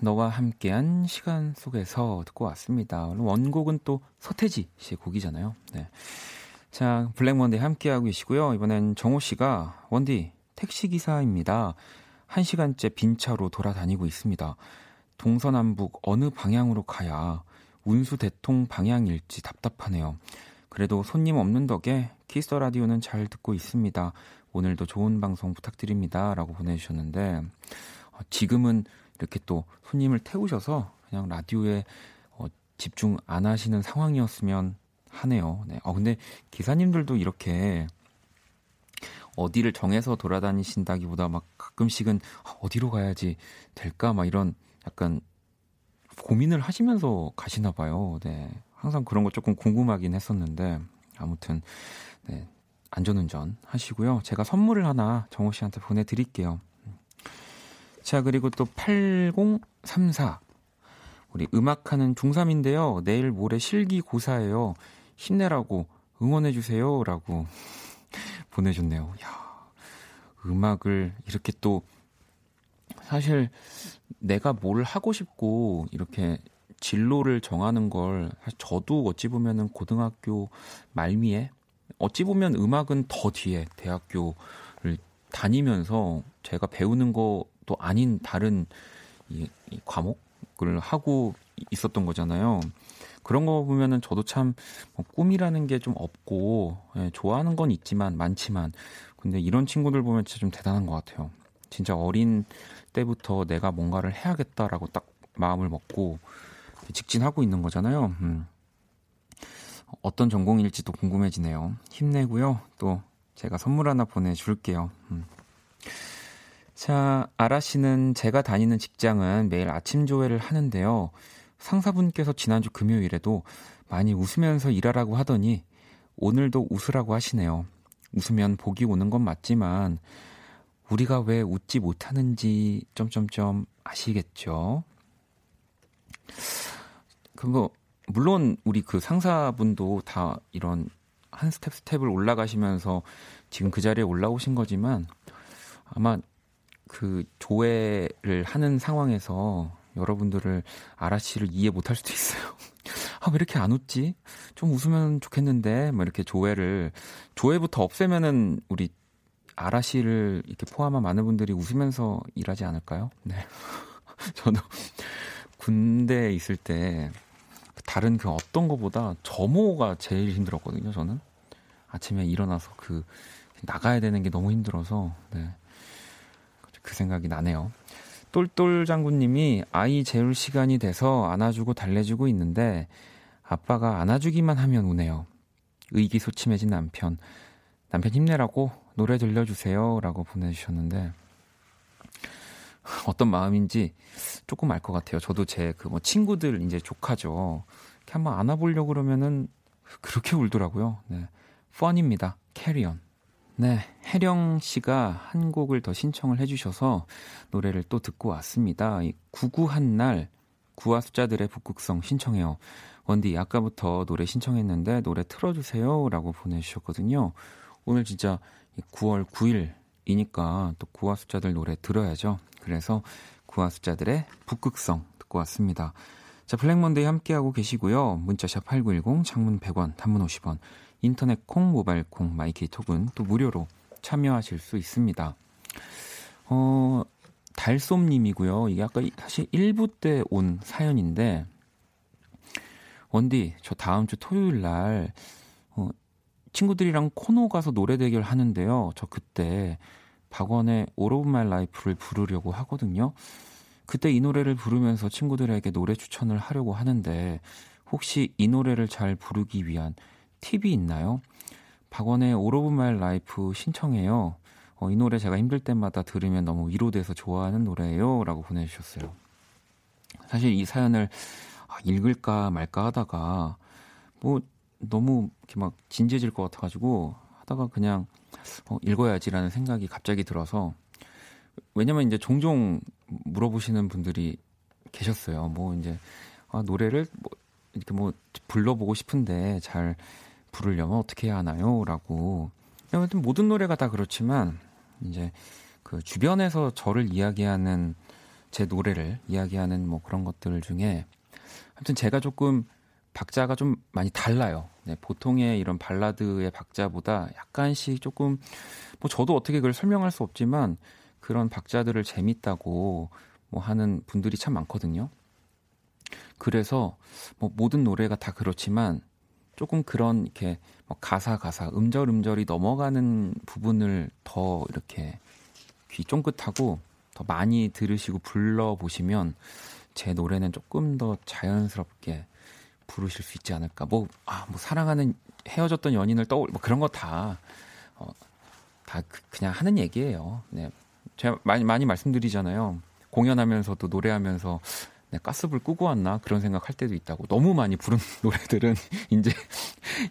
너와 함께한 시간 속에서 듣고 왔습니다. 원곡은 또 서태지 씨의 곡이잖아요. 네. 자, 블랙먼데이 함께하고 계시고요. 이번엔 정호 씨가 원디 택시 기사입니다. 한 시간째 빈 차로 돌아다니고 있습니다. 동서남북 어느 방향으로 가야 운수 대통 방향일지 답답하네요. 그래도 손님 없는 덕에 키스 라디오는 잘 듣고 있습니다. 오늘도 좋은 방송 부탁드립니다. 라고 보내주셨는데, 어, 지금은 이렇게 또 손님을 태우셔서 그냥 라디오에 어, 집중 안 하시는 상황이었으면 하네요. 네. 어, 근데 기사님들도 이렇게 어디를 정해서 돌아다니신다기보다 막 가끔씩은 어디로 가야지 될까 막 이런 약간 고민을 하시면서 가시나 봐요. 네. 항상 그런 거 조금 궁금하긴 했었는데 아무튼 네. 안전운전 하시고요. 제가 선물을 하나 정호 씨한테 보내드릴게요. 자, 그리고 또 8034. 우리 음악하는 중3인데요. 내일 모레 실기 고사예요. 힘내라고 응원해주세요. 라고 *laughs* 보내줬네요. 야, 음악을 이렇게 또 사실 내가 뭘 하고 싶고 이렇게 진로를 정하는 걸 저도 어찌 보면은 고등학교 말미에 어찌 보면 음악은 더 뒤에 대학교를 다니면서 제가 배우는 것 도 아닌 다른 이, 이 과목을 하고 있었던 거잖아요. 그런 거 보면은 저도 참 뭐 꿈이라는 게 좀 없고 예, 좋아하는 건 있지만 많지만 근데 이런 친구들 보면 진짜 좀 대단한 것 같아요. 진짜 어린 때부터 내가 뭔가를 해야겠다라고 딱 마음을 먹고 직진하고 있는 거잖아요. 음. 어떤 전공일지도 궁금해지네요. 힘내고요. 또 제가 선물 하나 보내줄게요. 음. 자, 아라 씨는 제가 다니는 직장은 매일 아침 조회를 하는데요. 상사분께서 지난주 금요일에도 많이 웃으면서 일하라고 하더니 오늘도 웃으라고 하시네요. 웃으면 복이 오는 건 맞지만 우리가 왜 웃지 못하는지 점점점 아시겠죠? 그거 물론 우리 그 상사분도 다 이런 한 스텝 스텝을 올라가시면서 지금 그 자리에 올라오신 거지만 아마 그 조회를 하는 상황에서 여러분들을 아라 씨를 이해 못할 수도 있어요. *laughs* 아, 왜 이렇게 안 웃지? 좀 웃으면 좋겠는데, 뭐 이렇게 조회를, 조회부터 없애면은 우리 아라 씨를 이렇게 포함한 많은 분들이 웃으면서 일하지 않을까요? 네. *laughs* 저도 군대에 있을 때 다른 그 어떤 거보다 점호가 제일 힘들었거든요, 저는. 아침에 일어나서 그 나가야 되는 게 너무 힘들어서, 네. 그 생각이 나네요. 똘똘 장군님이 아이 재울 시간이 돼서 안아주고 달래주고 있는데 아빠가 안아주기만 하면 우네요. 의기소침해진 남편. 남편 힘내라고 노래 들려주세요. 라고 보내주셨는데 어떤 마음인지 조금 알 것 같아요. 저도 제 그 뭐 친구들 이제 조카죠. 이렇게 한번 안아보려고 그러면은 그렇게 울더라고요. 네. 펀입니다. 캐리언. 네, 혜령 씨가 한 곡을 더 신청을 해주셔서 노래를 또 듣고 왔습니다. 이 구구한 날 구와 숫자들의 북극성 신청해요. 원디 아까부터 노래 신청했는데 노래 틀어주세요라고 보내주셨거든요. 오늘 진짜 9월 9일이니까 또 구와 숫자들 노래 들어야죠. 그래서 구와 숫자들의 북극성 듣고 왔습니다. 자, 블랙먼데이 함께하고 계시고요. 문자샵 8910, 장문 100원, 단문 50원, 인터넷 콩, 모바일 콩, 마이케이톡은 또 무료로 참여하실 수 있습니다. 어, 달솜님이고요. 이게 아까 사실 1부 때 온 사연인데, 원디, 저 다음 주 토요일 날, 어, 친구들이랑 코노 가서 노래 대결 하는데요. 저 그때 박원의 All of My Life를 부르려고 하거든요. 그때 이 노래를 부르면서 친구들에게 노래 추천을 하려고 하는데, 혹시 이 노래를 잘 부르기 위한 팁이 있나요? 박원의 All of My Life 신청해요. 어, 이 노래 제가 힘들 때마다 들으면 너무 위로돼서 좋아하는 노래예요. 라고 보내주셨어요. 사실 이 사연을 아, 읽을까 말까 하다가 뭐 너무 이렇게 막 진지해질 것 같아가지고 하다가 그냥 어, 읽어야지라는 생각이 갑자기 들어서 왜냐면 이제 종종 물어보시는 분들이 계셨어요. 뭐 이제 아, 노래를 뭐 이렇게 뭐 불러보고 싶은데 잘 부르려면 어떻게 해야 하나요? 라고. 모든 노래가 다 그렇지만, 이제 그 주변에서 저를 이야기하는 제 노래를 이야기하는 뭐 그런 것들 중에 아무튼 제가 조금 박자가 좀 많이 달라요. 네, 보통의 이런 발라드의 박자보다 약간씩 조금 뭐 저도 어떻게 그걸 설명할 수 없지만 그런 박자들을 재밌다고 뭐 하는 분들이 참 많거든요. 그래서 뭐 모든 노래가 다 그렇지만 조금 그런 이렇게 뭐 가사 가사 음절 음절이 넘어가는 부분을 더 이렇게 귀 쫑긋하고 더 많이 들으시고 불러 보시면 제 노래는 조금 더 자연스럽게 부르실 수 있지 않을까. 뭐, 아, 뭐, 사랑하는 헤어졌던 연인을 떠올, 뭐 그런 거 다, 어, 다 그, 냥 하는 얘기예요. 네. 제가 많이, 많이 말씀드리잖아요. 공연하면서도 노래하면서 네, 가스불 끄고 왔나 그런 생각할 때도 있다고 너무 많이 부른 *laughs* 노래들은 *laughs* 이제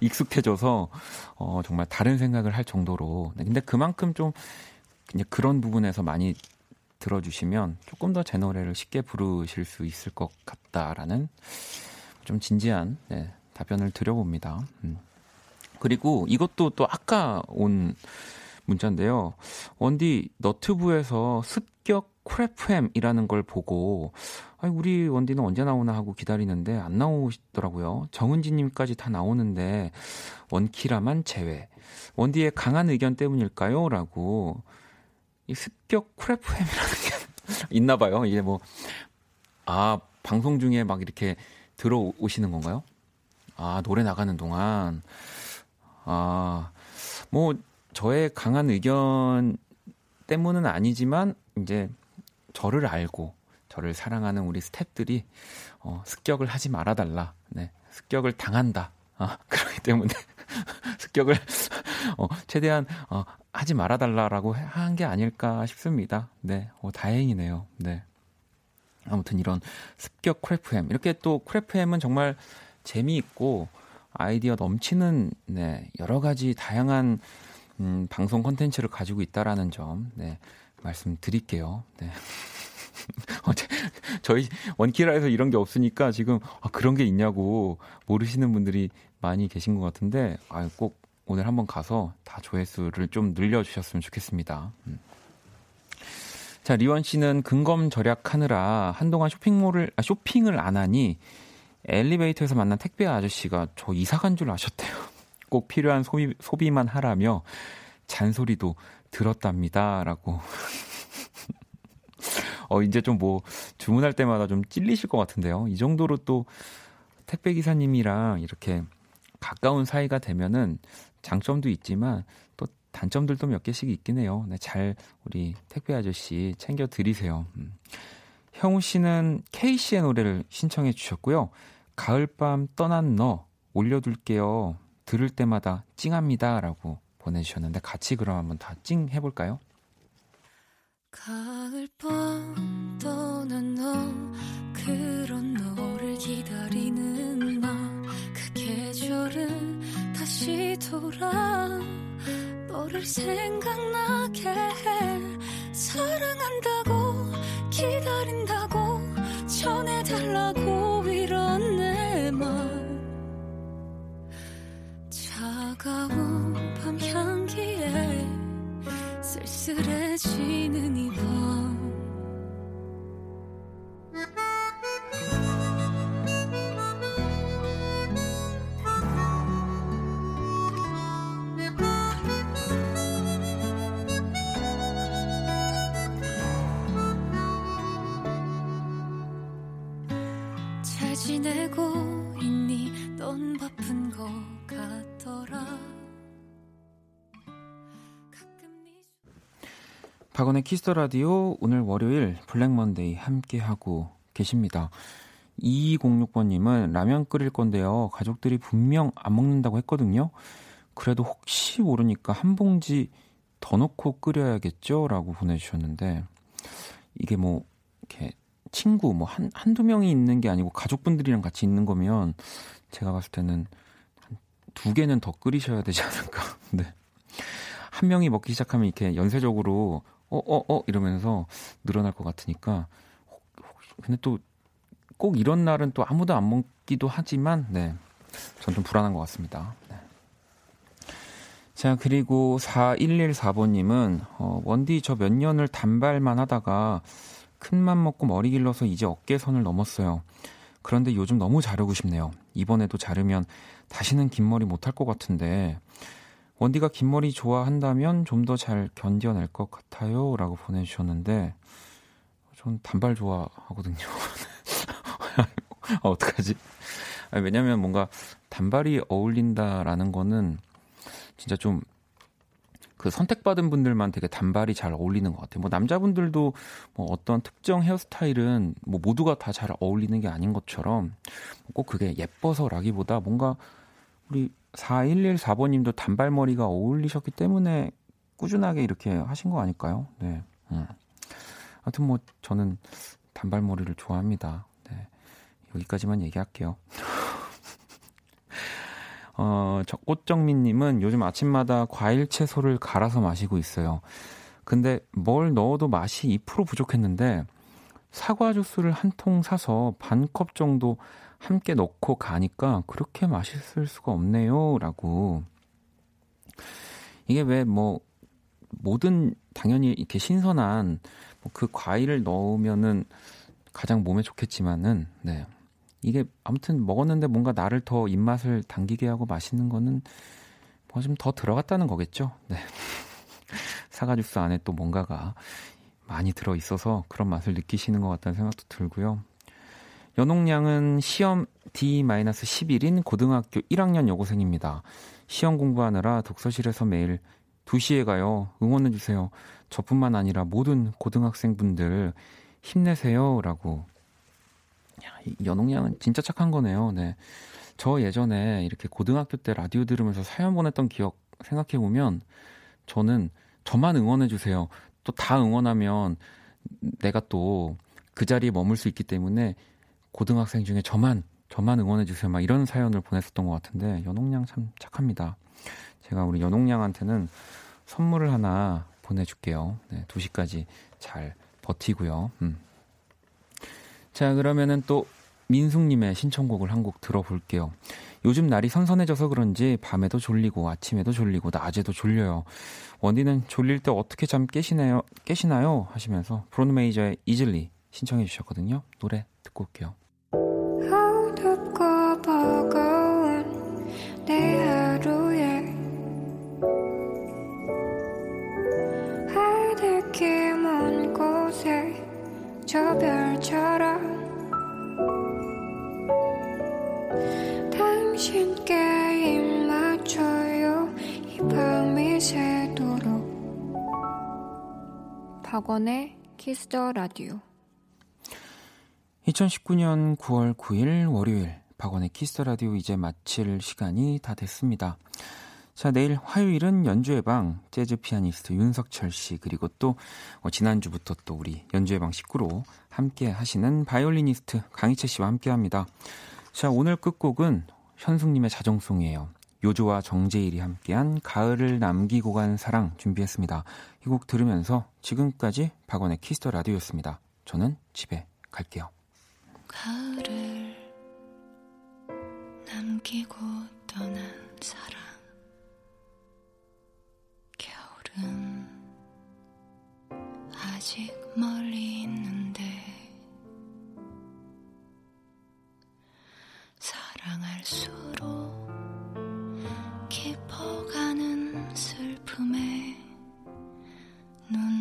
익숙해져서 어, 정말 다른 생각을 할 정도로 네, 근데 그만큼 좀 그런 부분에서 많이 들어주시면 조금 더 제 노래를 쉽게 부르실 수 있을 것 같다라는 좀 진지한 네, 답변을 드려봅니다. 음. 그리고 이것도 또 아까 온 문자인데요. 원디 너튜브에서 습격 Cool FM이라는 걸 보고 아니, 우리 원디는 언제 나오나 하고 기다리는데 안 나오시더라고요. 정은지님까지 다 나오는데 원키라만 제외. 원디의 강한 의견 때문일까요? 라고 이 습격 Cool FM이라는 게 *laughs* 있나 봐요. 이게 뭐, 아, 방송 중에 막 이렇게 들어오시는 건가요? 아, 노래 나가는 동안. 아, 뭐, 저의 강한 의견 때문은 아니지만, 이제, 저를 알고, 저를 사랑하는 우리 스탭들이, 어, 습격을 하지 말아달라. 네. 습격을 당한다. 아, *laughs* 그렇기 때문에, *laughs* 습격을, 어, 최대한, 어, 하지 말아달라라고 한 게 아닐까 싶습니다. 네. 어, 다행이네요. 네. 아무튼 이런 습격 Cool FM. 이렇게 또 Cool FM은 정말 재미있고 아이디어 넘치는 네, 여러 가지 다양한 음, 방송 컨텐츠를 가지고 있다라는 점 네, 말씀드릴게요. 네. *laughs* 저희 원키라에서 이런 게 없으니까 지금 아, 그런 게 있냐고 모르시는 분들이 많이 계신 것 같은데 아, 꼭 오늘 한번 가서 다 조회수를 좀 늘려주셨으면 좋겠습니다. 음. 자, 리원 씨는 근검 절약하느라 한동안 쇼핑몰을, 아, 쇼핑을 안 하니 엘리베이터에서 만난 택배 아저씨가 저 이사 간 줄 아셨대요. *laughs* 꼭 필요한 소비, 소비만 하라며 잔소리도 들었답니다. 라고. *laughs* 어, 이제 좀 뭐 주문할 때마다 좀 찔리실 것 같은데요. 이 정도로 또 택배 기사님이랑 이렇게 가까운 사이가 되면은 장점도 있지만 또 단점들도 몇 개씩 있긴 해요. 네, 잘 우리 택배 아저씨 챙겨 드리세요. 음. 형우 씨는 K 씨의 노래를 신청해 주셨고요. 가을밤 떠난 너 올려둘게요. 들을 때마다 찡합니다라고 보내주셨는데 같이 그럼 한번 다 찡 해볼까요? 가을밤 떠난 너 그런 너를 기다리는 나 그 계절은 다시 돌아. 너를 생각나게 해. 사랑한다고 기다린다고 전해달라고 이런 내맘 차가운 밤 향기에 쓸쓸해지는 이밤. 잘 지내고 있니? 넌 바쁜 것 같더라 박원의 Kiss the Radio 오늘 월요일 Black Monday 함께 하고 계십니다. 2206번님은 라면 끓일 건데요. 가족들이 분명 안 먹는다고 했거든요. 그래도 혹시 모르니까 한 봉지 더 넣고 끓여야겠죠? 라고 보내주셨는데, 이게 뭐, 이렇게 친구, 뭐, 한, 한두 명이 있는 게 아니고 가족분들이랑 같이 있는 거면 제가 봤을 때는 한 두 개는 더 끓이셔야 되지 않을까. *laughs* 네. 한 명이 먹기 시작하면 이렇게 연쇄적으로 어, 어, 어 이러면서 늘어날 것 같으니까. 근데 또 꼭 이런 날은 또 아무도 안 먹기도 하지만, 네. 전 좀 불안한 것 같습니다. 네. 자, 그리고 4114번님은, 어, 원디 저 몇 년을 단발만 하다가 큰맘 먹고 머리 길러서 이제 어깨선을 넘었어요. 그런데 요즘 너무 자르고 싶네요. 이번에도 자르면 다시는 긴 머리 못할 것 같은데 원디가 긴 머리 좋아한다면 좀 더 잘 견뎌낼 것 같아요. 라고 보내주셨는데 전 단발 좋아하거든요. *laughs* 아, 어떡하지? 아니, 왜냐면 뭔가 단발이 어울린다라는 거는 진짜 좀 그 선택받은 분들만 되게 단발이 잘 어울리는 것 같아요. 뭐 남자분들도 뭐 어떤 특정 헤어스타일은 뭐 모두가 다 잘 어울리는 게 아닌 것처럼 꼭 그게 예뻐서라기보다 뭔가 우리 4114번님도 단발머리가 어울리셨기 때문에 꾸준하게 이렇게 하신 거 아닐까요? 네. 음. 하여튼 뭐 저는 단발머리를 좋아합니다. 네. 여기까지만 얘기할게요. *laughs* 어, 저 꽃정민님은 요즘 아침마다 과일 채소를 갈아서 마시고 있어요. 근데 뭘 넣어도 맛이 2% 부족했는데 사과 주스를 한 통 사서 반 컵 정도 함께 넣고 가니까 그렇게 맛있을 수가 없네요. 라고. 이게 왜 뭐, 모든 당연히 이렇게 신선한 뭐그 과일을 넣으면은 가장 몸에 좋겠지만은, 네. 이게 아무튼 먹었는데 뭔가 나를 더 입맛을 당기게 하고 맛있는 거는 뭐 좀 더 들어갔다는 거겠죠. 네. *laughs* 사과 주스 안에 또 뭔가가 많이 들어 있어서 그런 맛을 느끼시는 것 같다는 생각도 들고요. 연옥량은 시험 D-11인 고등학교 1학년 여고생입니다. 시험 공부하느라 독서실에서 매일 2시에 가요. 응원해주세요. 저뿐만 아니라 모든 고등학생분들 힘내세요. 라고. 야, 연옥량은 진짜 착한 거네요. 네. 저 예전에 이렇게 고등학교 때 라디오 들으면서 사연 보냈던 기억 생각해보면 저는 저만 응원해주세요. 또 다 응원하면 내가 또 그 자리에 머물 수 있기 때문에 고등학생 중에 저만 저만 응원해 주세요. 막 이런 사연을 보냈었던 것 같은데 연옥양 참 착합니다. 제가 우리 연옥양한테는 선물을 하나 보내줄게요. 네, 2시까지 잘 버티고요. 음. 자 그러면은 또 민숙님의 신청곡을 한 곡 들어볼게요. 요즘 날이 선선해져서 그런지 밤에도 졸리고 아침에도 졸리고 낮에도 졸려요. 원디는 졸릴 때 어떻게 잠 깨시나요? 깨시나요? 하시면서 브론 메이저의 이즐리 신청해 주셨거든요. 노래 듣고 올게요. 저 별처럼 박원의 Kiss the Radio 2019년 9월 9일 월요일 박원의 Kiss the Radio 이제 마칠 시간이 다 됐습니다. 자, 내일 화요일은 연주의 방 재즈 피아니스트 윤석철 씨 그리고 또 어, 지난주부터 또 우리 연주의 방 식구로 함께 하시는 바이올리니스트 강이채 씨와 함께 합니다. 자, 오늘 끝곡은 현숙님의 자정송이에요. 요조와 정재일이 함께한 가을을 남기고 간 사랑 준비했습니다. 이 곡 들으면서 지금까지 박원의 Kiss the Radio였습니다. 저는 집에 갈게요. 가을을 남기고 떠난 사랑 겨울은 아직 멀리 있는데 사랑할수록 그만큼의 눈